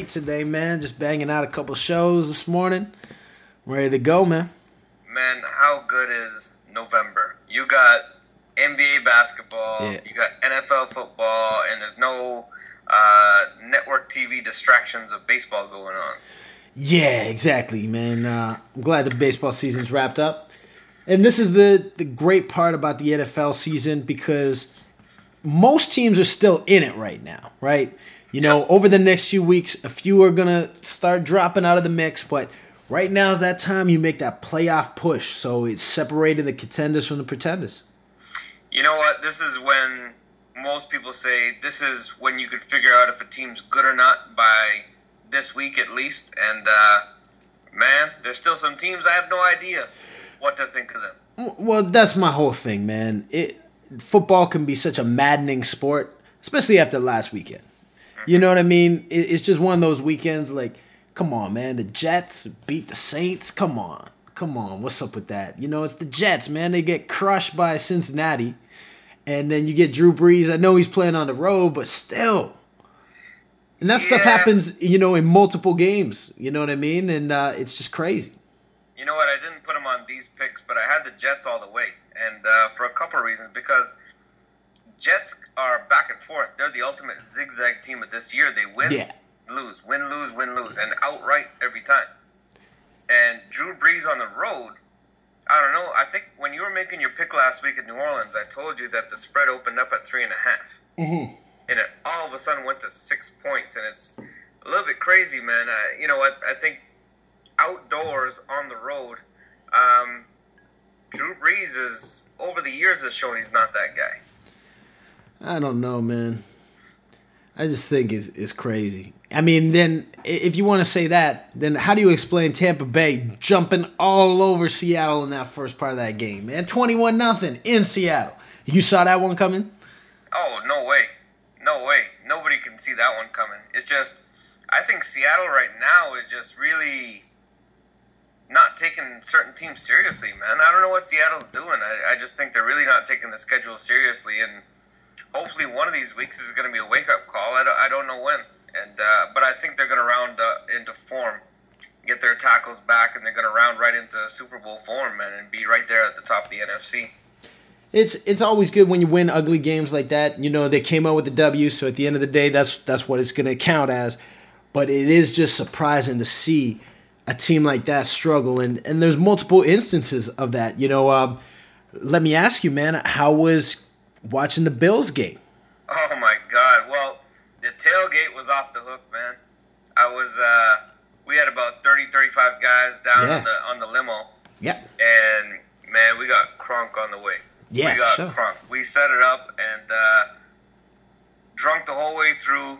Great today, man. Just banging out a couple shows this morning. Ready to go, man. Man, how good is November? You got NBA basketball, Yeah. you got NFL football, and there's no uh, network TV distractions of baseball going on. Yeah, exactly, man. Uh, I'm glad the baseball season's wrapped up. And this is the, the great part about the NFL season because most teams are still in it right now, right? You know, over the next few weeks, a few are going to start dropping out of the mix, but right now is that time you make that playoff push. So it's separating the contenders from the pretenders. You know what? This is when most people say this is when you could figure out if a team's good or not by this week at least. And uh, man, there's still some teams I have no idea what to think of them. Well, that's my whole thing, man. It football can be such a maddening sport, especially after last weekend. You know what I mean? It, it's just one of those weekends. Like, come on, man. The Jets beat the Saints. Come on, come on. What's up with that? You know, it's the Jets, man. They get crushed by Cincinnati, and then you get Drew Brees. I know he's playing on the road, but still. And that stuff happens, you know, in multiple games. You know what I mean? And uh, it's just crazy. You know what? I didn't put them on these picks, but I had the Jets all the way, and uh, for a couple of reasons. Because Jets are back and forth. They're the ultimate zigzag team of this year. They win, Yeah. lose, win, lose, win, lose, and outright every time. And Drew Brees on the road. I don't know. I think when you were making your pick last week in New Orleans, I told you that the spread opened up at three and a half, Mm-hmm. and it all of a sudden went to six points, and it's a little bit crazy, man. Uh, you know what? I think outdoors on the road, um, Drew Brees is over the years has shown he's not that guy. I don't know, man. I just think it's, it's crazy. I mean, then if you want to say that, then how do you explain Tampa Bay jumping all over Seattle in that first part of that game, man? Twenty-one nothing in Seattle. You saw that one coming? Oh no way, no way. Nobody can see that one coming. It's just, I think Seattle right now is just really not taking certain teams seriously, man. I don't know what Seattle's doing. I, I just think they're really not taking the schedule seriously, and hopefully one of these weeks is going to be a wake up call. I don't, I don't know when, and uh, but I think they're going to round uh, into form, get their tackles back, and they're going to round right into Super Bowl form, man, and be right there at the top of the NFC. It's it's always good when you win ugly games like that. You know they came out with the W, so at the end of the day, that's that's what it's going to count as. But it is just surprising to see a team like that struggle, and and there's multiple instances of that. You know, um, let me ask you, man, how was watching the Bills game? Oh my god. Well, the tailgate was off the hook, man. I was uh we had about 30 35 guys down Yeah. on the on the limo Yeah, and man, we got crunk on the way. Yeah, we got sure. crunk. We set it up and uh drunk the whole way through.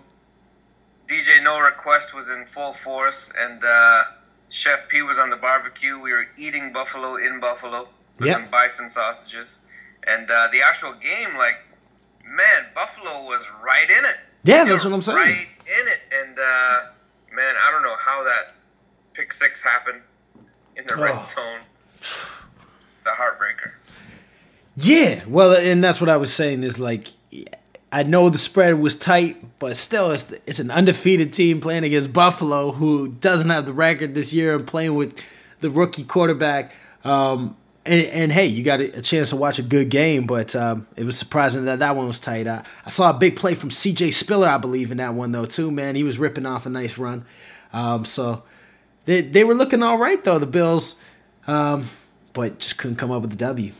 DJ No Request was in full force and uh Chef P was on the barbecue. We were eating buffalo in Buffalo with Yep. some bison sausages. And uh, the actual game, like, man, Buffalo was right in it. Yeah, They that's what I'm saying. Right in it. And, uh, man, I don't know how that pick six happened in the Oh. red zone. It's a heartbreaker. yeah. Well, and that's what I was saying is like, I know the spread was tight, but still, it's it's an undefeated team playing against Buffalo, who doesn't have the record this year, and playing with the rookie quarterback. Um, and, and hey, you got a, chance to watch a good game, but um, it was surprising that that one was tight. I, I saw a big play from C.J. Spiller, I believe, in that one though too. Man, he was ripping off a nice run. Um, so they they were looking all right though, the Bills, um, but just couldn't come up with the W.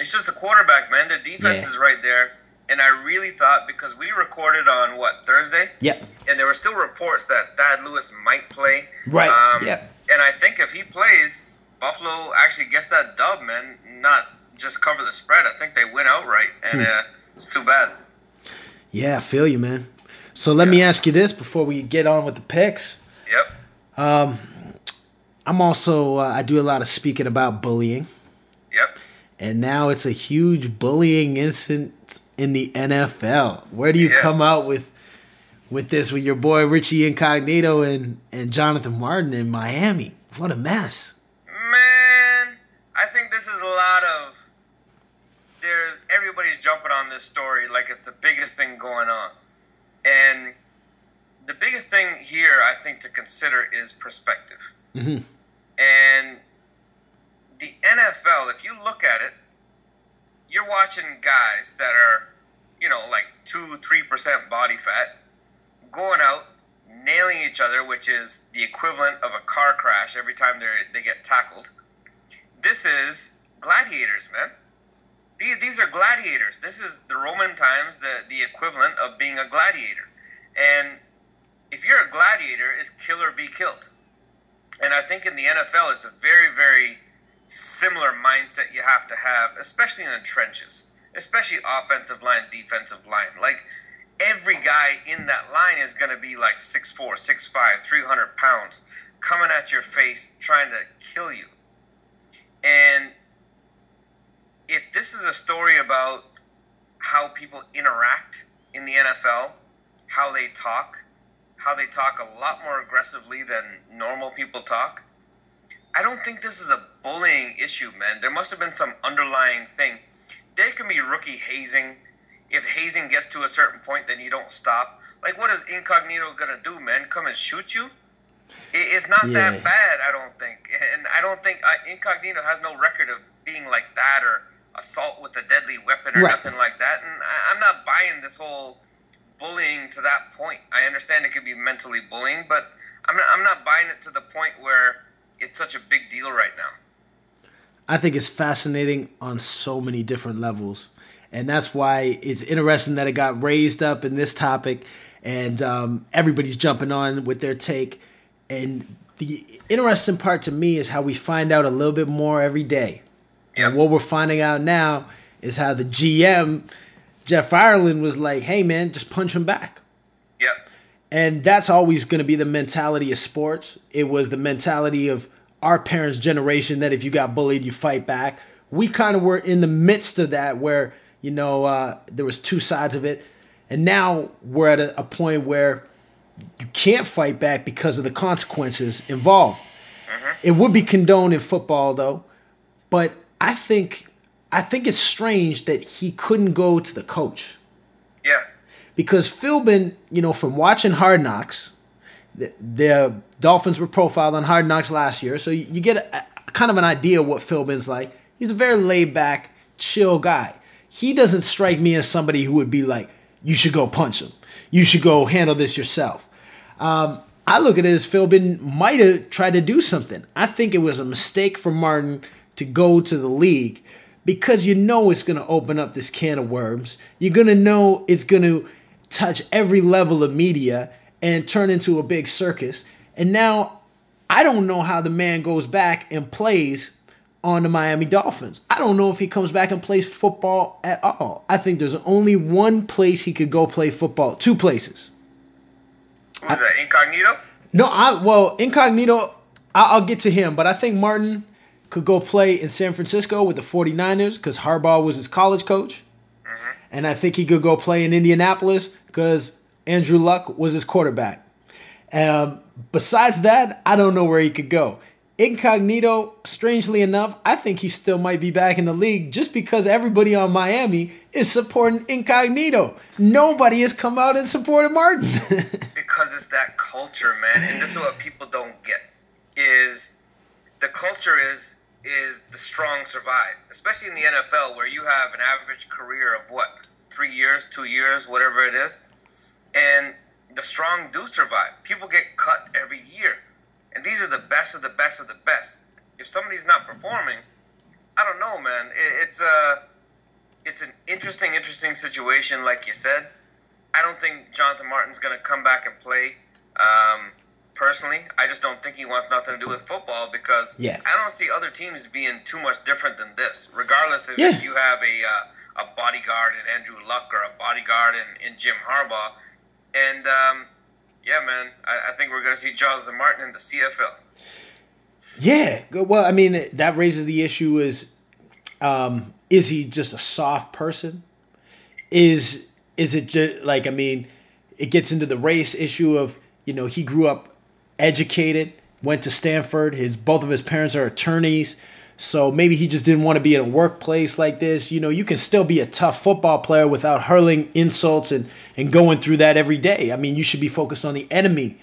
It's just the quarterback, man. Their defense Yeah. is right there. And I really thought because we recorded on what Thursday, Yep. and there were still reports that Thad Lewis might play. Right, Um, yeah. And I think if he plays, Buffalo actually gets that dub, man. Not just cover the spread. I think they win outright, and Hmm. uh, it's too bad. Yeah, I feel you, man. So let me ask you this before we get on with the picks. Yep. Um, I'm also uh, I do a lot of speaking about bullying, Yep. and now it's a huge bullying incident in the NFL. Where do you Yeah. come out with with this with your boy Richie Incognito and and Jonathan Martin in Miami? What a mess. Man, I think this is a lot of. There's everybody's jumping on this story like it's the biggest thing going on, and the biggest thing here, I think, to consider is perspective. Mm-hmm. And the NFL, if you look at it, you're watching guys that are, you know, like two, three percent body fat, going out, nailing each other, which is the equivalent of a car crash every time they they get tackled. This is gladiators, man. These, these are gladiators. This is the Roman times, the, the equivalent of being a gladiator. And if you're a gladiator, it's kill or be killed. And I think in the NFL, it's a very, very similar mindset you have to have, especially in the trenches, especially offensive line, defensive line. Like every guy in that line is going to be like 6'4, 6'5, 300 pounds coming at your face trying to kill you. And if this is a story about how people interact in the NFL, how they talk, how they talk a lot more aggressively than normal people talk, I don't think this is a bullying issue, man. There must have been some underlying thing. There can be rookie hazing. If hazing gets to a certain point, then you don't stop. Like, what is Incognito gonna do, man? Come and shoot you? It's not yeah. that bad, I don't think. And I don't think uh, Incognito has no record of being like that or assault with a deadly weapon or right. nothing like that. And I, I'm not buying this whole bullying to that point. I understand it could be mentally bullying, but I'm not, I'm not buying it to the point where it's such a big deal right now. I think it's fascinating on so many different levels. And that's why it's interesting that it got raised up in this topic and um, everybody's jumping on with their take. And the interesting part to me is how we find out a little bit more every day. Yep. And what we're finding out now is how the GM, Jeff Ireland, was like, hey, man, just punch him back. Yep. And that's always going to be the mentality of sports. It was the mentality of our parents' generation that if you got bullied, you fight back. We kind of were in the midst of that where, you know, uh, there was two sides of it. And now we're at a, a point where you can't fight back because of the consequences involved. Mm-hmm. It would be condoned in football, though. But I think I think it's strange that he couldn't go to the coach. Yeah because Philbin, you know, from watching Hard Knocks, the, the, Dolphins were profiled on Hard Knocks last year, so you, you get a, a, kind of an idea of what Philbin's like. He's a very laid back, chill guy. He doesn't strike me as somebody who would be like, "You should go punch him. You should go handle this yourself." Um, I look at it as Philbin might have tried to do something. I think it was a mistake for Martin to go to the league because you know it's going to open up this can of worms. You're going to know it's going to touch every level of media and turn into a big circus. And now I don't know how the man goes back and plays on the Miami Dolphins. I don't know if he comes back and plays football at all. I think there's only one place he could go play football. Two places. Who's that? Incognito? No, I well, Incognito, I'll get to him, but I think Martin could go play in San Francisco with the 49ers because Harbaugh was his college coach. Mm-hmm. And I think he could go play in Indianapolis because Andrew Luck was his quarterback. Um, besides that, I don't know where he could go. Incognito, strangely enough, I think he still might be back in the league just because everybody on Miami is supporting Incognito. Nobody has come out and supported Martin. because it's that culture, man. And this is what people don't get is the culture is is the strong survive, especially in the NFL where you have an average career of what three years, two years, whatever it is. And the strong do survive. People get cut every year. And these are the best of the best of the best. If somebody's not performing, I don't know, man. it's a it's an interesting, interesting situation, like you said. I don't think Jonathan Martin's going to come back and play. Um, personally, I just don't think he wants nothing to do with football because yeah. I don't see other teams being too much different than this. Regardless if yeah. you have a uh, a bodyguard in Andrew Luck or a bodyguard in, in Jim Harbaugh. And um, yeah, man, I, I think we're going to see Jonathan Martin in the CFL. Yeah, well, I mean, that raises the issue: is um, is he just a soft person? Is is it just like I mean, it gets into the race issue of you know he grew up educated, went to Stanford. His both of his parents are attorneys, So maybe he just didn't want to be in a workplace like this. You know, you can still be a tough football player without hurling insults and, and going through that every day. I mean, you should be focused on the enemy.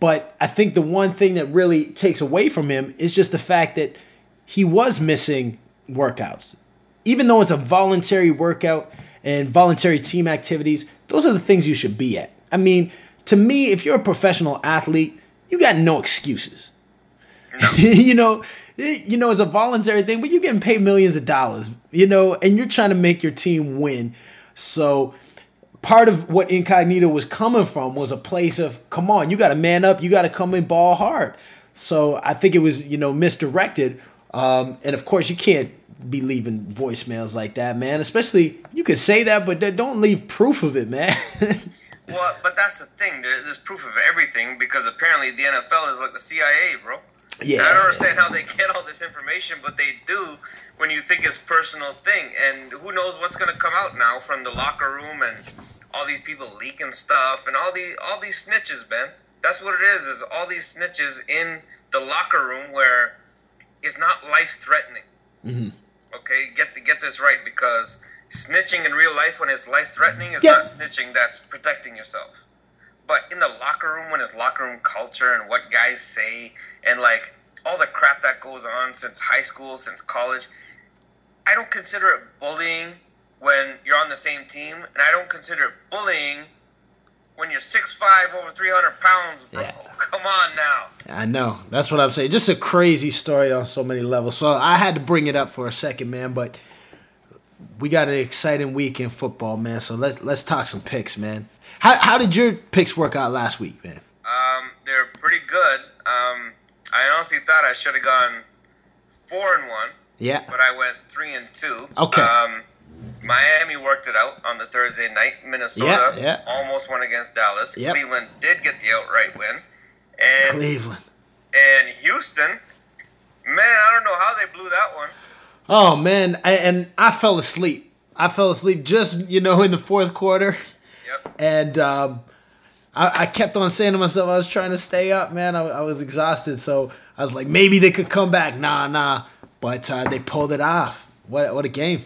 But I think the one thing that really takes away from him is just the fact that he was missing workouts. Even though it's a voluntary workout and voluntary team activities, those are the things you should be at. I mean, to me, if you're a professional athlete, you got no excuses. You know, you know, it's a voluntary thing, but you're getting paid millions of dollars, you know, and you're trying to make your team win. So part of what Incognito was coming from was a place of, come on, you got to man up, you got to come in ball hard. So I think it was, you know, misdirected. Um, and of course, you can't be leaving voicemails like that, man. Especially, you could say that, but don't leave proof of it, man. well, but that's the thing. There's proof of everything because apparently the NFL is like the CIA, bro. Yeah. I don't understand how they get all this information, but they do when you think it's personal thing. And who knows what's going to come out now from the locker room and all these people leaking stuff and all the all these snitches, Ben. That's what it is. Is all these snitches in the locker room where it's not life threatening. Mm-hmm. Okay, get the, get this right because snitching in real life when it's life threatening is not snitching. That's protecting yourself. But in the locker room, when it's locker room culture and what guys say, and like all the crap that goes on since high school, since college, I don't consider it bullying when you're on the same team, and I don't consider it bullying when you're 6'5", over 300 pounds, bro. Yeah. Come on now. I know. That's what I'm saying. Just a crazy story on so many levels. So I had to bring it up for a second, man, but we got an exciting week in football, man. So let's let's talk some picks, man. How how did your picks work out last week, man? Um, they're pretty good. Um, I honestly thought I should have gone four and one. Yeah. But I went three and two. Okay. Um, Miami worked it out on the Thursday night. Minnesota yeah, yeah. almost won against Dallas. Yep. Cleveland did get the outright win. And Cleveland. And Houston, man, I don't know how they blew that one. Oh man, I, and I fell asleep. I fell asleep just you know in the fourth quarter. And um, I, I, kept on saying to myself, I was trying to stay up, man. I, I, was exhausted, so I was like, maybe they could come back. Nah, nah. But uh, they pulled it off. What what a game!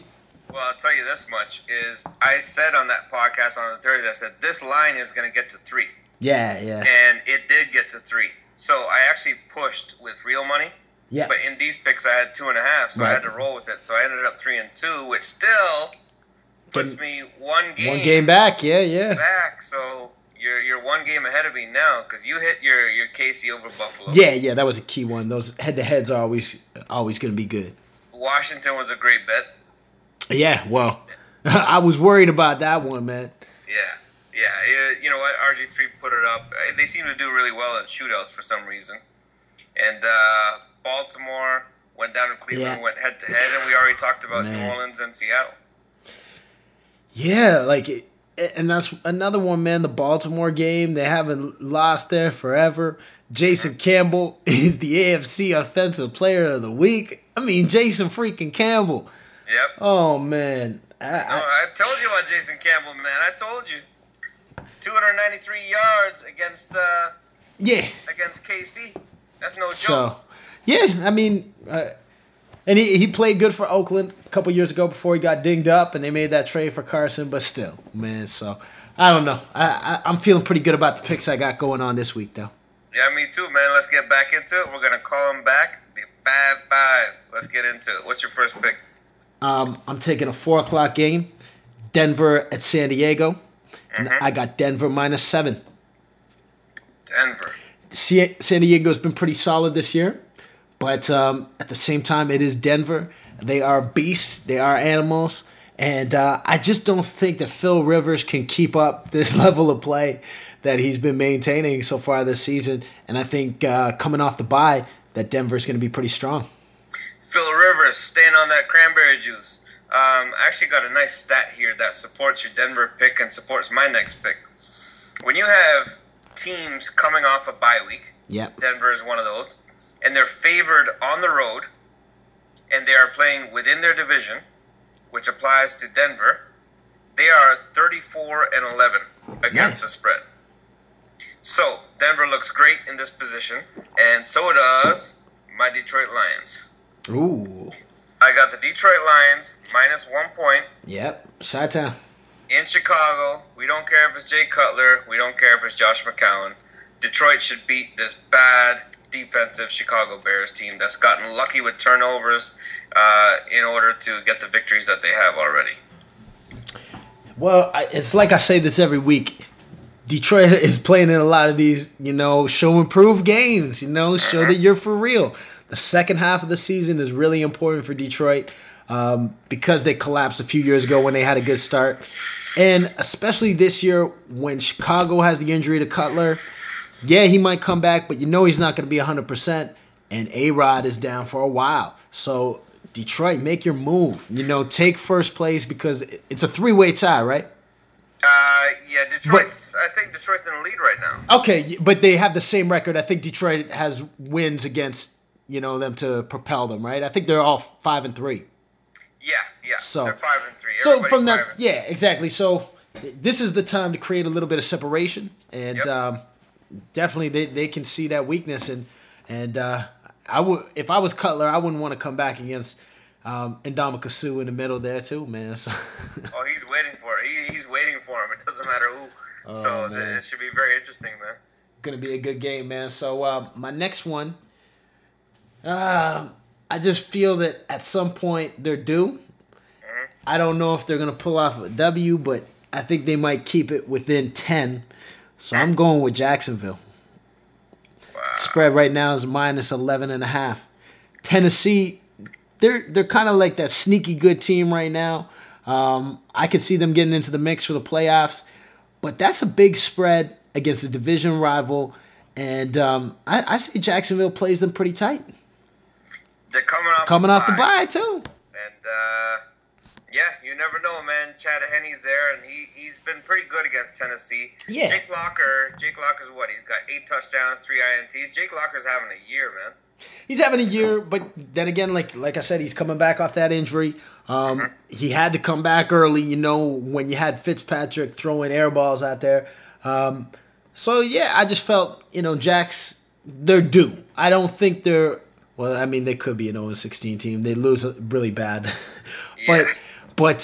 Well, I'll tell you this much: is I said on that podcast on the Thursday, I said this line is going to get to three. Yeah, yeah. And it did get to three. So I actually pushed with real money. Yeah. But in these picks, I had two and a half, so right. I had to roll with it. So I ended up three and two, which still puts me one game. One game back, yeah, yeah. Back, so you're you're one game ahead of me now because you hit your your KC over Buffalo. Yeah, yeah, that was a key one. Those head to heads are always always going to be good. Washington was a great bet. Yeah, well, I was worried about that one, man. Yeah, yeah. You know what? RG three put it up. They seem to do really well in shootouts for some reason, and uh, Baltimore went down to Cleveland, yeah. went head to head, and we already talked about man. New Orleans and Seattle. Yeah, like, and that's another one, man. The Baltimore game, they haven't lost there forever. Jason Campbell is the AFC Offensive Player of the Week. I mean, Jason freaking Campbell. Yep. Oh man. I, I, I told you about Jason Campbell, man. I told you. 293 yards against uh yeah against KC. That's no joke. So, yeah, I mean, uh, and he, he played good for Oakland a couple years ago before he got dinged up, and they made that trade for Carson. But still, man, so I don't know. I, I am feeling pretty good about the picks I got going on this week, though. Yeah, me too, man. Let's get back into it. We're gonna call him back. The five five. Let's get into it. What's your first pick? Um, I'm taking a four o'clock game, Denver at San Diego, mm-hmm. and I got Denver minus seven. Denver. San Diego's been pretty solid this year. But um, at the same time, it is Denver. They are beasts. They are animals. And uh, I just don't think that Phil Rivers can keep up this level of play that he's been maintaining so far this season. And I think uh, coming off the bye, that Denver is going to be pretty strong. Phil Rivers staying on that cranberry juice. Um, I actually got a nice stat here that supports your Denver pick and supports my next pick. When you have teams coming off a bye week, yep. Denver is one of those and they're favored on the road, and they are playing within their division, which applies to Denver. They are 34 and 11 against nice. the spread. So Denver looks great in this position, and so does my Detroit Lions. Ooh. I got the Detroit Lions minus one point Yep. Shot town. in Chicago. We don't care if it's Jay Cutler. We don't care if it's Josh McCown. Detroit should beat this bad defensive Chicago Bears team that's gotten lucky with turnovers uh, in order to get the victories that they have already. Well, I, it's like I say this every week. Detroit is playing in a lot of these, you know, show improve games, you know, show that you're for real. The second half of the season is really important for Detroit um, because they collapsed a few years ago when they had a good start. And especially this year when Chicago has the injury to Cutler. Yeah, he might come back, but you know he's not going to be 100%. And A Rod is down for a while. So, Detroit, make your move. You know, take first place because it's a three way tie, right? Uh, yeah, Detroit's. I think Detroit's in the lead right now. Okay, but they have the same record. I think Detroit has wins against you know them to propel them, right? I think they're all five and three. Yeah, yeah. So- they're five and three. So from that, yeah, exactly. So this is the time to create a little bit of separation, and Yep. um, definitely they, they can see that weakness, and and uh, I would if I was Cutler, I wouldn't want to come back against um, Suh in the middle there too, man. So, Oh, he's waiting for it. He, he's waiting for him. It doesn't matter who. so Oh, man. it should be very interesting, man. gonna be a good game, man. So uh, my next one, uh, I just feel that at some point they're due. I don't know if they're gonna pull off a W, but I think they might keep it within ten. So I'm going with Jacksonville. Wow. Spread right now is minus 11 and a half. Tennessee, they're they're kind of like that sneaky good team right now. Um, I could see them getting into the mix for the playoffs, but that's a big spread against a division rival, and um, I, I see Jacksonville plays them pretty tight. They're coming off Coming the off the bye. bye too. And uh, yeah, you never know, man. Chad Henne's there, and he he's been pretty good against Tennessee. Yeah. Jake Locker, Jake Locker's what? He's got eight touchdowns, three ints. Jake Locker's having a year, man. He's having a year, but then again, like like I said, he's coming back off that injury. Um, he had to come back early, you know, when you had Fitzpatrick throwing air balls out there. Um, so yeah, I just felt, you know, Jacks, they're due. I don't think they're. Well, I mean, they could be an 0-16 team. They lose really bad, Yeah. but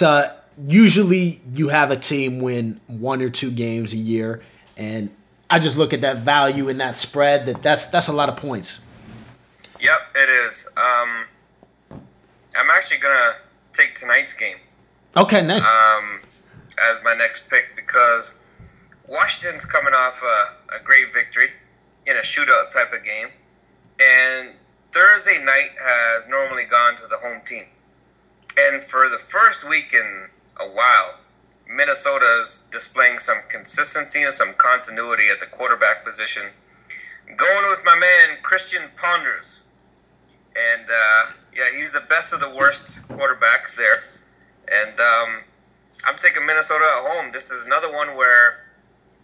uh, usually you have a team win one or two games a year, and I just look at that value in that spread. That that's that's a lot of points. Yep, it is. Um, I'm actually gonna take tonight's game Okay, nice. um, as my next pick because Washington's coming off a, a great victory in a shootout type of game, and Thursday night has normally gone to the home team. And for the first week in a while, Minnesota's displaying some consistency and some continuity at the quarterback position. Going with my man Christian Ponders, and uh, yeah, he's the best of the worst quarterbacks there. And um, I'm taking Minnesota at home. This is another one where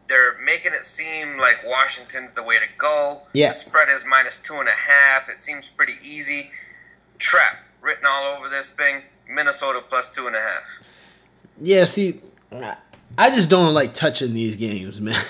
they're making it seem like Washington's the way to go. Yeah. The spread is minus two and a half. It seems pretty easy. Trap written all over this thing. Minnesota plus two and a half. Yeah, see, I just don't like touching these games, man.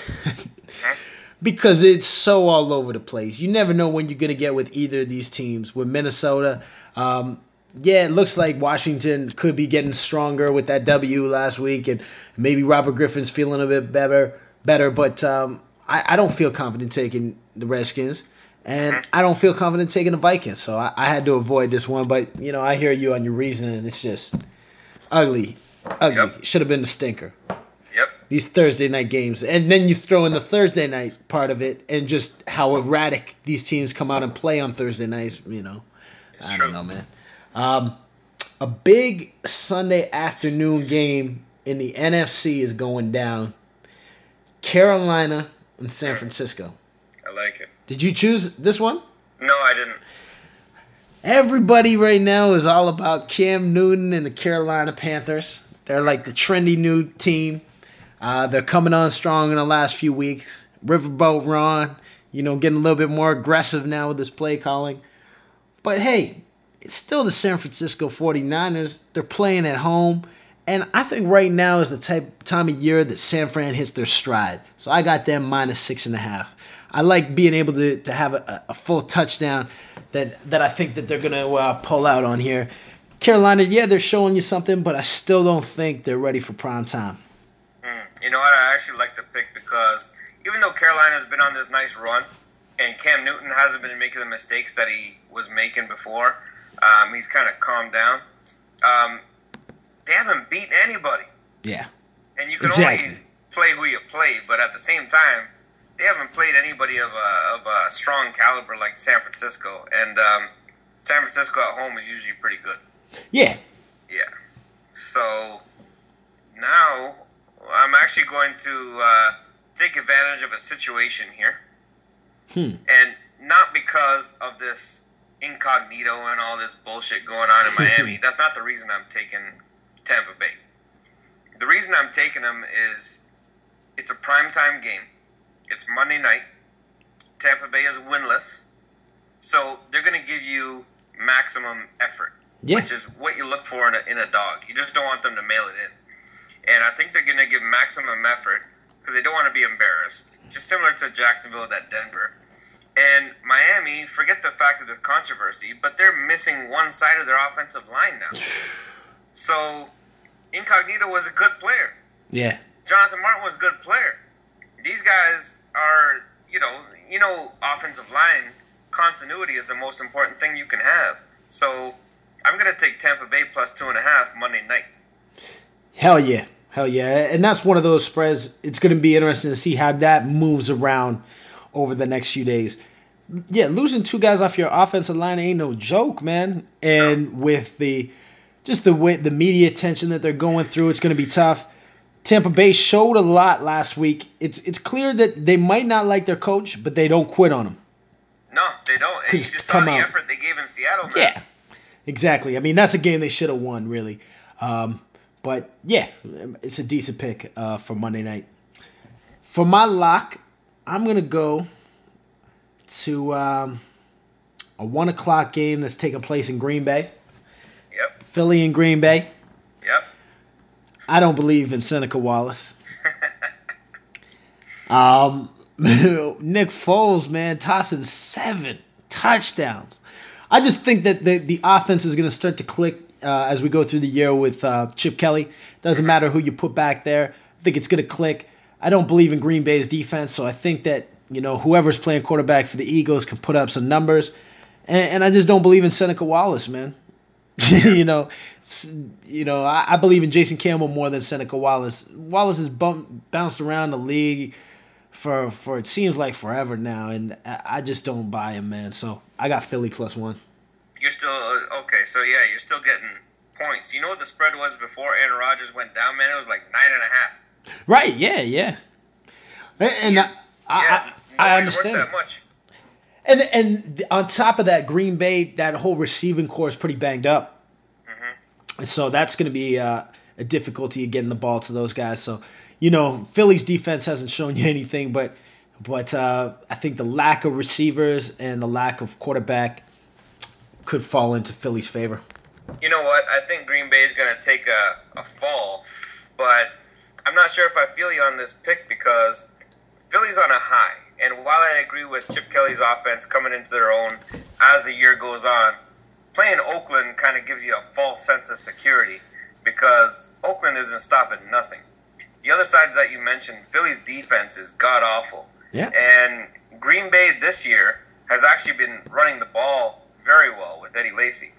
because it's so all over the place. You never know when you're going to get with either of these teams. With Minnesota, um, yeah, it looks like Washington could be getting stronger with that W last week, and maybe Robert Griffin's feeling a bit better. Better, but um, I, I don't feel confident taking the Redskins, and I don't feel confident taking the Vikings. So I, I had to avoid this one. But you know, I hear you on your reasoning. It's just ugly, ugly. Yep. Should have been the stinker Yep. these Thursday night games, and then you throw in the Thursday night part of it, and just how erratic these teams come out and play on Thursday nights. You know, It's I true. don't know, man. Um, a big Sunday afternoon game in the NFC is going down. Carolina and San Francisco. I like it. Did you choose this one? No, I didn't. Everybody right now is all about Cam Newton and the Carolina Panthers. They're like the trendy new team. Uh, they're coming on strong in the last few weeks. Riverboat Ron, you know, getting a little bit more aggressive now with his play calling. But hey, it's still the San Francisco 49ers. They're playing at home. And I think right now is the type time of year that San Fran hits their stride. So I got them minus six and a half. I like being able to, to have a, a full touchdown that that I think that they're gonna uh, pull out on here. Carolina, yeah, they're showing you something, but I still don't think they're ready for prime time. Mm. You know what? I actually like the pick because even though Carolina's been on this nice run, and Cam Newton hasn't been making the mistakes that he was making before, um, he's kind of calmed down. Um, they haven't beat anybody. Yeah. And you can exactly. only play who you play, but at the same time, they haven't played anybody of a, of a strong caliber like San Francisco. And um, San Francisco at home is usually pretty good. Yeah. Yeah. So now I'm actually going to uh, take advantage of a situation here. Hmm. And not because of this incognito and all this bullshit going on in Miami. That's not the reason I'm taking Tampa Bay. The reason I'm taking them is it's a primetime game. It's Monday night. Tampa Bay is winless. So they're going to give you maximum effort, yeah. which is what you look for in a, in a dog. You just don't want them to mail it in. And I think they're going to give maximum effort because they don't want to be embarrassed. Just similar to Jacksonville, that Denver. And Miami, forget the fact of this controversy, but they're missing one side of their offensive line now. So Incognito was a good player. Yeah. Jonathan Martin was a good player. These guys are, you know, you know, offensive line continuity is the most important thing you can have. So I'm gonna take Tampa Bay plus two and a half Monday night. Hell yeah. Hell yeah. And that's one of those spreads. It's going to be interesting to see how that moves around over the next few days. Yeah, losing two guys off your offensive line ain't no joke, man. And with the just the way the media attention that they're going through, it's going to be tough. Tampa Bay showed a lot last week. It's it's clear that they might not like their coach, but they don't quit on him. No, they don't. And you just saw the out. effort they gave in Seattle, man. Yeah, exactly. I mean, that's a game they should have won, really. Um, but yeah, it's a decent pick uh, for Monday night. For my lock, I'm gonna go to um, a one o'clock game that's taking place in Green Bay. Yep. Philly and Green Bay. I don't believe in Seneca Wallace. um, Nick Foles, man, tossing seven touchdowns. I just think that the, the offense is going to start to click uh, as we go through the year with uh, Chip Kelly. Doesn't matter who you put back there. I think it's going to click. I don't believe in Green Bay's defense, so I think that you know whoever's playing quarterback for the Eagles can put up some numbers. And, and I just don't believe in Seneca Wallace, man. you know, you know, I, I, believe in Jason Campbell more than Seneca Wallace. Wallace has bumped, bounced around the league for for it seems like forever now, and I, just don't buy him, man. So I got Philly plus one you're still uh, okay. So yeah, you're still getting points. You know what the spread was before Aaron Rodgers went down, man? It was like nine and a half. Right. Yeah. Yeah. And I, yeah, I, I understand that much. And and on top of that, Green Bay, that whole receiving corps is pretty banged up. So that's going to be uh, a difficulty getting the ball to those guys. So you know, Philly's defense hasn't shown you anything, but but uh, I think the lack of receivers and the lack of quarterback could fall into Philly's favor. You know what? I think Green Bay is going to take a, a fall, but I'm not sure if I feel you on this pick because Philly's on a high. And while I agree with Chip Kelly's offense coming into their own as the year goes on, playing Oakland kind of gives you a false sense of security because Oakland isn't stopping nothing. The other side that you mentioned, Philly's defense is god awful. Yeah. And Green Bay this year has actually been running the ball very well with Eddie Lacy.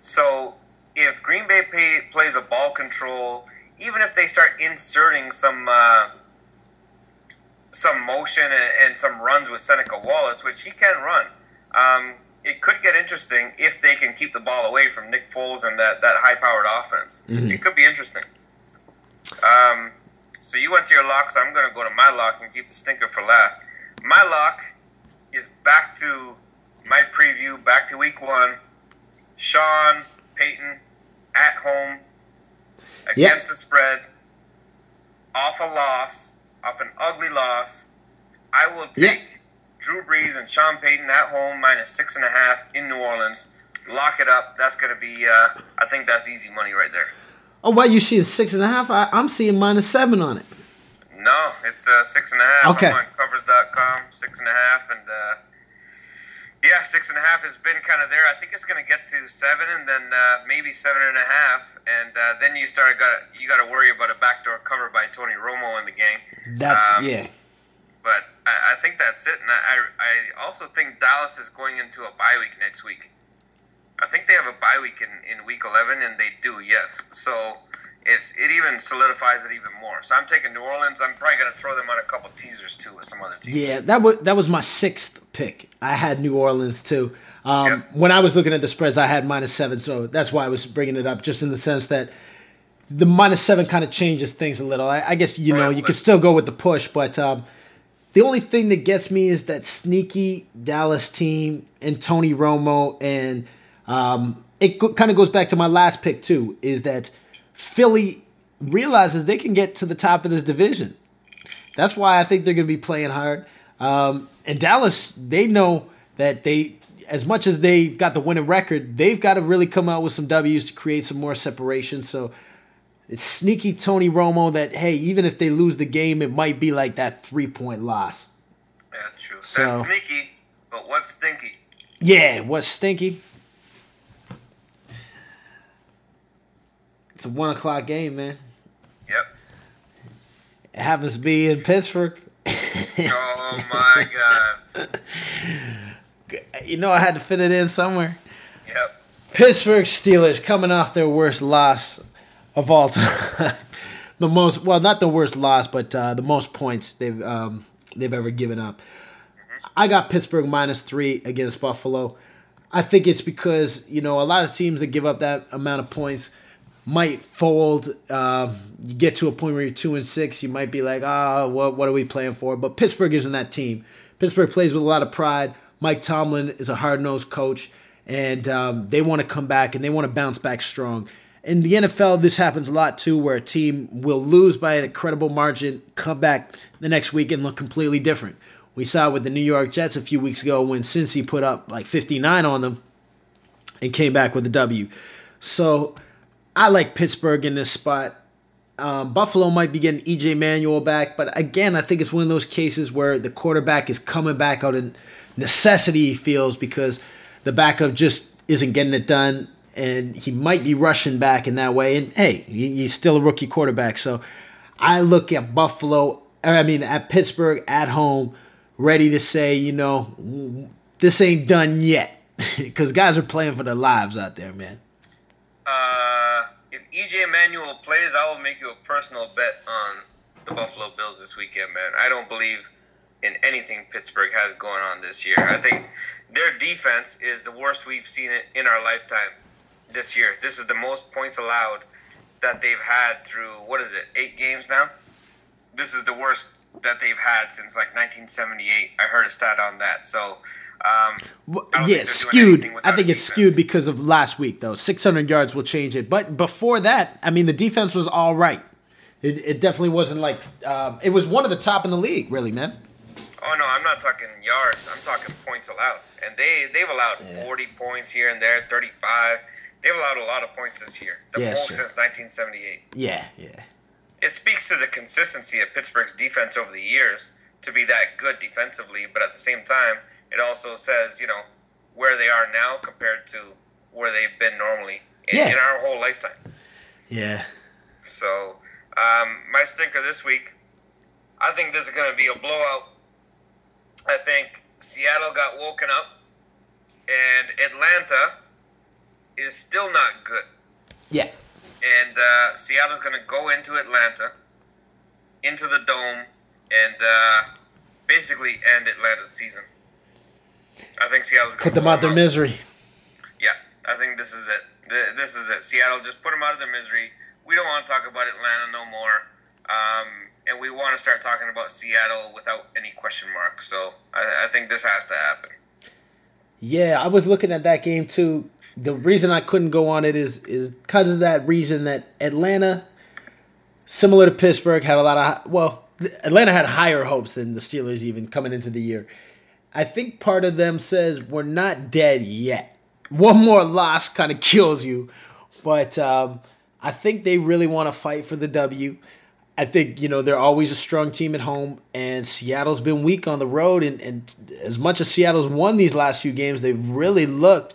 So if Green Bay pay, plays a ball control, even if they start inserting some uh, some motion and, and, some runs with Seneca Wallace, which he can run, um, it could get interesting if they can keep the ball away from Nick Foles and that, that high powered offense. Mm-hmm. It could be interesting. Um, so you went to your lock, so I'm going to go to my lock and keep the stinker for last. My lock is back to my preview back to week one. Sean Payton at home against yep. the spread, off a loss, off an ugly loss. I will take yep. Drew Brees and Sean Payton at home minus six and a half in New Orleans. Lock it up. That's going to be. Uh, I think that's easy money right there. Oh, why you seeing six and a half? I, I'm seeing minus seven on it. No, it's uh, six and a half. Okay. I'm on covers.com, six and a half, and uh, yeah, six and a half has been kind of there. I think it's going to get to seven, and then uh, maybe seven and a half, and uh, then you start got you got to worry about a backdoor cover by Tony Romo in the game. That's Um, yeah. But I, I think that's it, and I, I also think Dallas is going into a bye week next week. I think they have a bye week in, in week eleven, and they do, yes. So it's it even solidifies it even more. So I'm taking New Orleans. I'm probably going to throw them on a couple teasers too with some other teams. Yeah, that was that was my sixth pick. I had New Orleans too. Um, Yeah. When I was looking at the spreads, I had minus seven, so that's why I was bringing it up, just in the sense that the minus seven kind of changes things a little. I, I guess you know you could still go with the push, but um, the only thing that gets me is that sneaky Dallas team and Tony Romo, and um, it go- kind of goes back to my last pick too. Is that Philly realizes they can get to the top of this division. That's why I think they're going to be playing hard. Um, and Dallas, they know that they, as much as they got the winning record, they've got to really come out with some W's to create some more separation. So it's sneaky Tony Romo that, hey, even if they lose the game, it might be like that three point loss. Yeah, true. So- That's sneaky, but what's stinky? Yeah, what's stinky? It's a one o'clock game, man. Yep. It happens to be in Pittsburgh. Oh my god. You know, I had to fit it in somewhere. Yep. Pittsburgh Steelers coming off their worst loss of all time. the most, well, not the worst loss, but uh, the most points they've um, they've ever given up. I got Pittsburgh minus three against Buffalo. I think it's because you know a lot of teams that give up that amount of points might fold. Um, you get to a point where you're two and six, you might be like, ah, what what are we playing for? But Pittsburgh isn't that team. Pittsburgh plays with a lot of pride. Mike Tomlin is a hard nosed coach, and um, they want to come back and they want to bounce back strong. In the NFL, this happens a lot too, where a team will lose by an incredible margin, come back the next week and look completely different. We saw it with the New York Jets a few weeks ago when Cincy put up like 59 on them and came back with a W. So I like Pittsburgh in this spot. Um, Buffalo might be getting EJ Manuel back, but again, I think it's one of those cases where the quarterback is coming back out of necessity, he feels, because the backup just isn't getting it done, and he might be rushing back in that way. And hey, he's still a rookie quarterback, so I look at Buffalo, or I mean at Pittsburgh at home, ready to say, you know, this ain't done yet, because guys are playing for their lives out there, man. Uh, if EJ Manuel plays, I will make you a personal bet on the Buffalo Bills this weekend, man. I don't believe in anything Pittsburgh has going on this year. I think their defense is the worst we've seen it in our lifetime this year. This is the most points allowed that they've had through what is it, eight games now? This is the worst that they've had since like 1978. I heard a stat on that. So, um, Well, yeah, think they're doing skewed. I think it's defense. skewed because of last week, though. 600 yards will change it. But before that, I mean, the defense was all right. It, it definitely wasn't like um, it was one of the top in the league, really, man. Oh no, I'm not talking yards. I'm talking points allowed, and they they've allowed Yeah. 40 points here and there, 35. They've allowed a lot of points this year, the Yeah, most sure. since 1978. Yeah, yeah, It speaks to the consistency of Pittsburgh's defense over the years to be that good defensively, but at the same time, it also says you know where they are now compared to where they've been normally in, Yeah. in our whole lifetime. yeah. So, um, my stinker this week, I think this is going to be a blowout. I think Seattle got woken up, and Atlanta is still not good. Yeah. And uh, Seattle's going to go into Atlanta, into the dome, and uh, basically end Atlanta's season. I think Seattle's going to Put them out of their misery. yeah, I think this is it. This is it. Seattle, just put them out of their misery. We don't want to talk about Atlanta no more. Um, and we want to start talking about Seattle without any question marks. So I, I think this has to happen. Yeah, I was looking at that game too. The reason I couldn't go on it is is because of that reason that Atlanta, similar to Pittsburgh, had a lot of well, Atlanta had higher hopes than the Steelers even coming into the year. I think part of them says we're not dead yet. One more loss kind of kills you, but um, I think they really want to fight for the W. I think you know they're always a strong team at home, and Seattle's been weak on the road. And, and as much as Seattle's won these last few games, they've really looked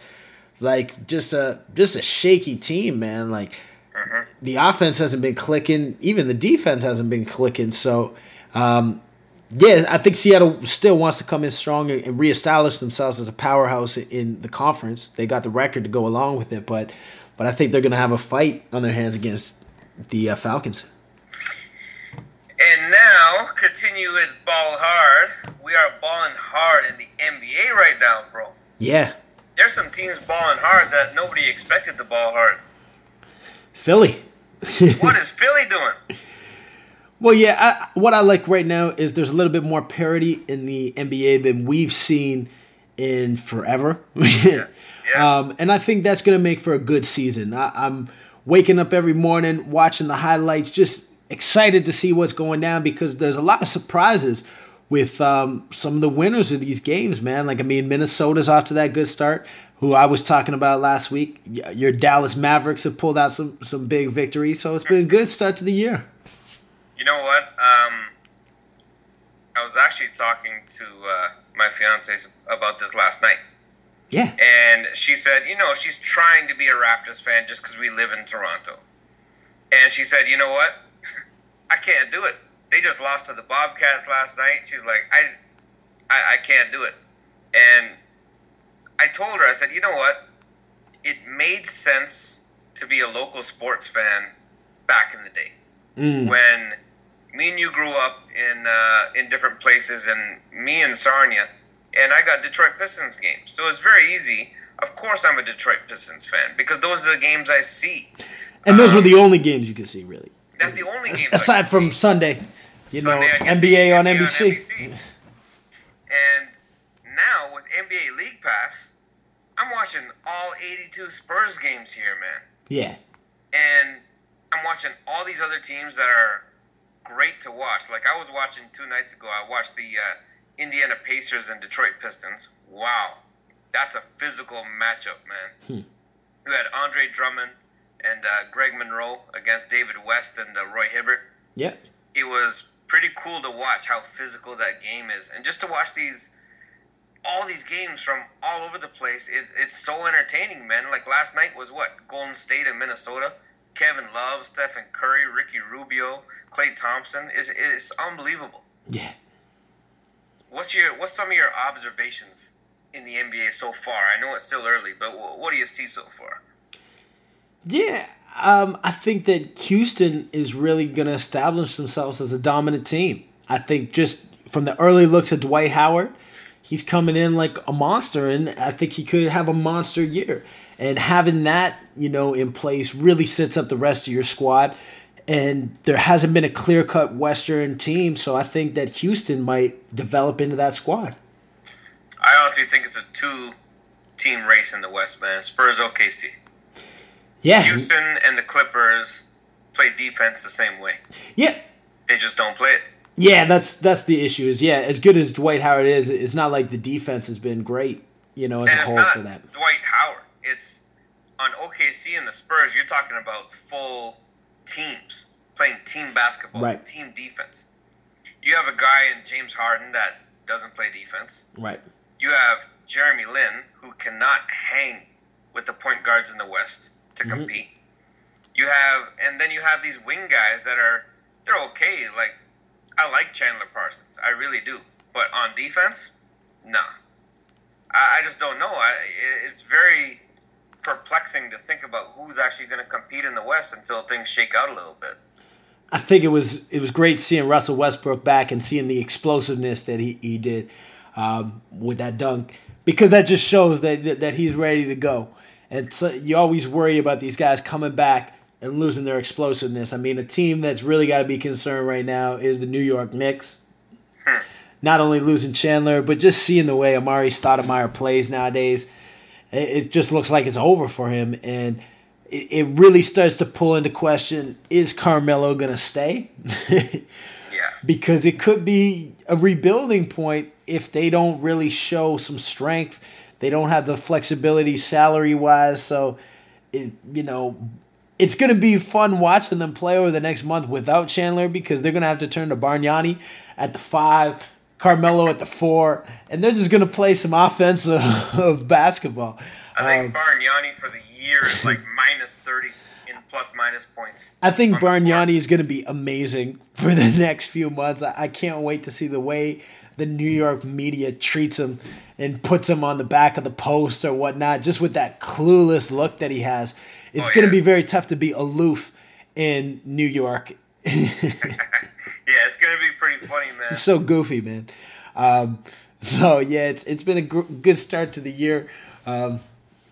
like just a just a shaky team, man. Like mm-hmm. the offense hasn't been clicking, even the defense hasn't been clicking. So, um, yeah, I think Seattle still wants to come in strong and reestablish themselves as a powerhouse in the conference. They got the record to go along with it, but but I think they're going to have a fight on their hands against the uh, Falcons. And now, continue with ball hard. We are balling hard in the NBA right now, bro. Yeah. There's some teams balling hard that nobody expected to ball hard. Philly. what is Philly doing? Well, yeah, I, what I like right now is there's a little bit more parity in the NBA than we've seen in forever. yeah. Yeah. Um, and I think that's going to make for a good season. I, I'm waking up every morning, watching the highlights, just excited to see what's going down because there's a lot of surprises with um, some of the winners of these games, man. Like, I mean, Minnesota's off to that good start, who I was talking about last week. Your Dallas Mavericks have pulled out some, some big victories, so it's been a good start to the year. You know what? Um, I was actually talking to uh, my fiance about this last night. Yeah. And she said, you know, she's trying to be a Raptors fan just because we live in Toronto. And she said, you know what? I can't do it. They just lost to the Bobcats last night. She's like, I, I, I can't do it. And I told her, I said, you know what? It made sense to be a local sports fan back in the day mm. when me and you grew up in uh, in different places, and me and Sarnia, and I got Detroit Pistons games. So it's very easy. Of course, I'm a Detroit Pistons fan because those are the games I see. And those um, were the only games you could see, really. That's the only game. Aside from. Sunday, you Sunday know, NBA, on, NBA NBC. on NBC. And now with NBA League Pass, I'm watching all 82 Spurs games here, man. Yeah. And I'm watching all these other teams that are great to watch. Like I was watching two nights ago. I watched the uh, Indiana Pacers and Detroit Pistons. Wow, that's a physical matchup, man. Hmm. You had Andre Drummond and uh, Greg Monroe against David West and uh, Roy Hibbert. Yeah. It was pretty cool to watch how physical that game is, and just to watch these all these games from all over the place. It, it's so entertaining, man. Like last night was what Golden State and Minnesota. Kevin Love, Stephen Curry, Ricky Rubio, Klay Thompson is is unbelievable. Yeah. What's your what's some of your observations in the NBA so far? I know it's still early, but what do you see so far? Yeah, um, I think that Houston is really going to establish themselves as a dominant team. I think just from the early looks at Dwight Howard, he's coming in like a monster, and I think he could have a monster year. And having that, you know, in place really sets up the rest of your squad. And there hasn't been a clear cut Western team, so I think that Houston might develop into that squad. I honestly think it's a two team race in the West, man. Spurs OKC. Yeah. Houston and the Clippers play defense the same way. Yeah. They just don't play it. Yeah, that's that's the issue. Is yeah, as good as Dwight Howard is, it's not like the defense has been great, you know, as and a whole for that. Dwight Howard. It's on OKC and the Spurs. You're talking about full teams playing team basketball, right. team defense. You have a guy in James Harden that doesn't play defense. Right. You have Jeremy Lin who cannot hang with the point guards in the West to mm-hmm. compete. You have, and then you have these wing guys that are they're okay. Like I like Chandler Parsons, I really do. But on defense, nah. I, I just don't know. I, it's very perplexing to think about who's actually going to compete in the West until things shake out a little bit. I think it was it was great seeing Russell Westbrook back and seeing the explosiveness that he, he did um, with that dunk because that just shows that, that, that he's ready to go. And so you always worry about these guys coming back and losing their explosiveness. I mean, a team that's really got to be concerned right now is the New York Knicks. Hmm. Not only losing Chandler, but just seeing the way Amar'e Stoudemire plays nowadays, it just looks like it's over for him. And it really starts to pull into question is Carmelo going to stay? yeah. Because it could be a rebuilding point if they don't really show some strength they don't have the flexibility salary wise. So, it, you know, it's going to be fun watching them play over the next month without Chandler because they're going to have to turn to Bargnani at the five, Carmelo at the four, and they're just going to play some offensive of basketball. I think um, Bargnani for the year is like minus 30 in plus minus points. I think Bargnani is going to be amazing for the next few months. I, I can't wait to see the way the New York media treats him and puts him on the back of the post or whatnot, just with that clueless look that he has. It's oh, going to be very tough to be aloof in New York. yeah, it's going to be pretty funny, man. It's so goofy, man. Um, so yeah, it's it's been a gr- good start to the year, um,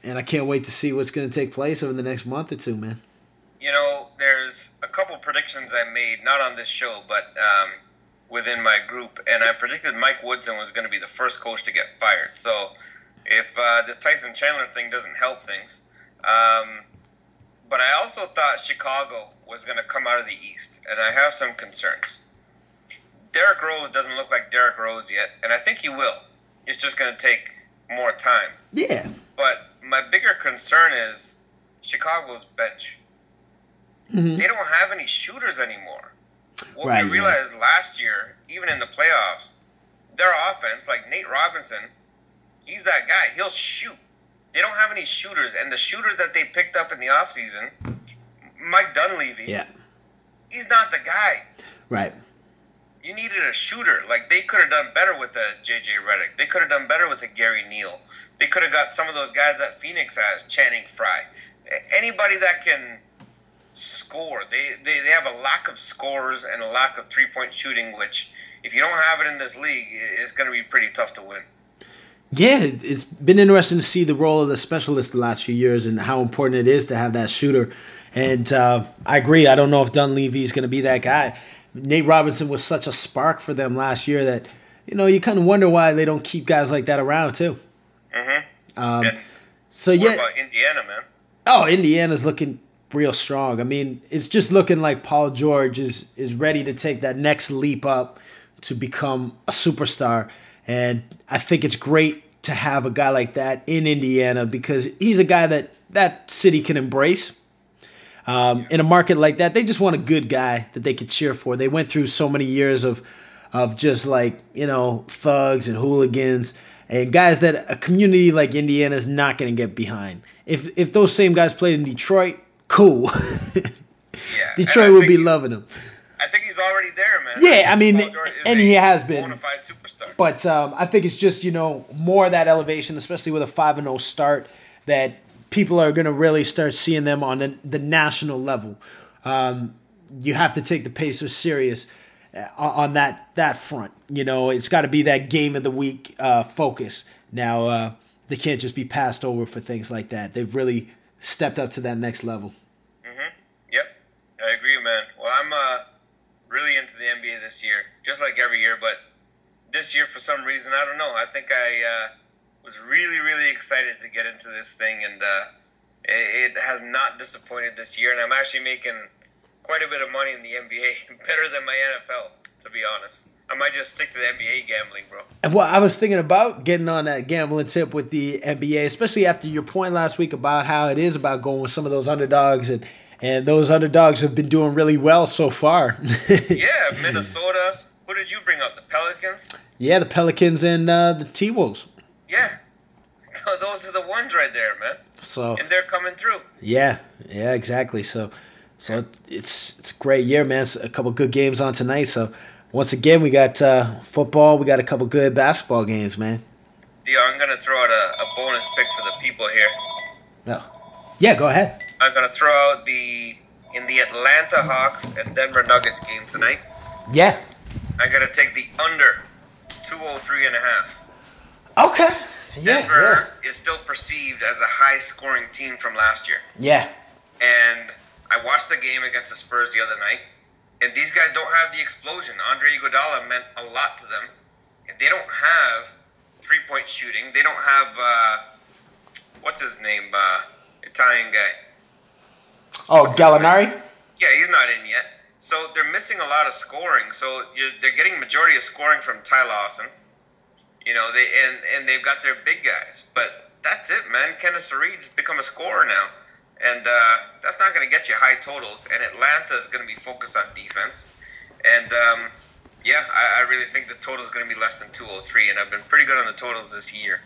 and I can't wait to see what's going to take place over the next month or two, man. You know, there's a couple predictions I made, not on this show, but um, within my group, and I predicted Mike Woodson was going to be the first coach to get fired. So if uh, this Tyson Chandler thing doesn't help things, um, but I also thought Chicago was going to come out of the East, and I have some concerns. Derrick Rose doesn't look like Derrick Rose yet, and I think he will. It's just going to take more time. Yeah. But my bigger concern is Chicago's bench. Mm-hmm. They don't have any shooters anymore. What right, we realized yeah. last year, even in the playoffs, their offense, like Nate Robinson, he's that guy. He'll shoot. They don't have any shooters, and the shooter that they picked up in the offseason, Mike Dunleavy, yeah, he's not the guy. Right. You needed a shooter. Like they could have done better with a JJ Redick. They could have done better with a Gary Neal. They could have got some of those guys that Phoenix has, Channing Frye. Anybody that can score. They, they they have a lack of scores and a lack of three point shooting, which if you don't have it in this league, it's going to be pretty tough to win. Yeah, it's been interesting to see the role of the specialist the last few years and how important it is to have that shooter. And uh, I agree. I don't know if Dunleavy is going to be that guy. Nate Robinson was such a spark for them last year that you know you kind of wonder why they don't keep guys like that around too. Mm-hmm. Um, so what yeah, about Indiana, man? Oh, Indiana's looking real strong. I mean, it's just looking like Paul George is is ready to take that next leap up to become a superstar. And I think it's great to have a guy like that in Indiana because he's a guy that that city can embrace. Um, in a market like that, they just want a good guy that they could cheer for. They went through so many years of of just like you know thugs and hooligans and guys that a community like Indiana is not going to get behind. If if those same guys played in Detroit, cool. yeah, Detroit would be loving him. I think he's already there, man. Yeah, I mean, and he has been. But um, I think it's just you know more of that elevation, especially with a five and zero oh start, that people are going to really start seeing them on the, the national level. Um, you have to take the Pacers serious uh, on that that front. You know, it's got to be that game of the week uh, focus. Now uh, they can't just be passed over for things like that. They've really stepped up to that next level. Mm-hmm. Yep, I agree, man. Well, I'm uh, really into the NBA this year, just like every year. But this year, for some reason, I don't know. I think I uh, was really, really excited to get into this thing, and uh, it, it has not disappointed this year. And I'm actually making quite a bit of money in the NBA, better than my NFL, to be honest. I might just stick to the NBA gambling, bro. Well, I was thinking about getting on that gambling tip with the NBA, especially after your point last week about how it is about going with some of those underdogs and and those underdogs have been doing really well so far. yeah, Minnesota. Who did you bring up? The Pelicans. Yeah, the Pelicans and uh, the T Wolves. Yeah, so those are the ones right there, man. So and they're coming through. Yeah, yeah, exactly. So, so it's it's a great year, man. It's a couple good games on tonight. So once again, we got uh, football. We got a couple good basketball games, man. D.O., I'm gonna throw out a, a bonus pick for the people here. No. Yeah, go ahead. I'm gonna throw out the in the Atlanta Hawks and Denver Nuggets game tonight. Yeah. I'm gonna take the under 203 and a half. Okay. Yeah, Denver yeah. is still perceived as a high scoring team from last year. Yeah. And I watched the game against the Spurs the other night and these guys don't have the explosion. Andre Iguodala meant a lot to them. If they don't have three point shooting, they don't have uh, what's his name, uh, Italian guy. Oh, what's Gallinari. Yeah, he's not in yet. So they're missing a lot of scoring. So they're getting majority of scoring from Ty Lawson. You know, they and and they've got their big guys, but that's it, man. Kenneth Faried's become a scorer now. And uh, that's not going to get you high totals. And Atlanta is going to be focused on defense, and um, yeah, I, I, really think this total is going to be less than 203, and I've been pretty good on the totals this year.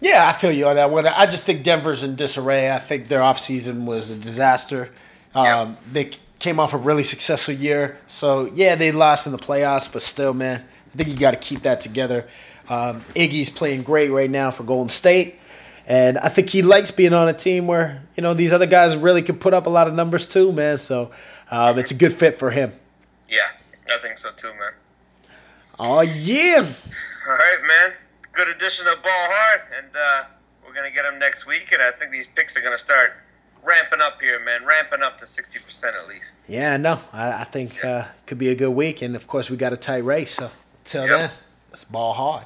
Yeah, I feel you on that one. I just think Denver's in disarray. I think their offseason was a disaster. Um, yep. They came off a really successful year. So, yeah, they lost in the playoffs, but still, man, I think you got to keep that together. Um, Iggy's playing great right now for Golden State. And I think he likes being on a team where, you know, these other guys really can put up a lot of numbers too, man. So um, it's a good fit for him. Yeah, I think so too, man. Oh, yeah. All right, man. Good addition of Ball Hard. And uh, we're going to get him next week. And I think these picks are going to start ramping up here, man. Ramping up to 60% at least. Yeah, no, I, I think yeah. uh, could be a good week. And of course, we got a tight race. So until yep. then, let's ball hard.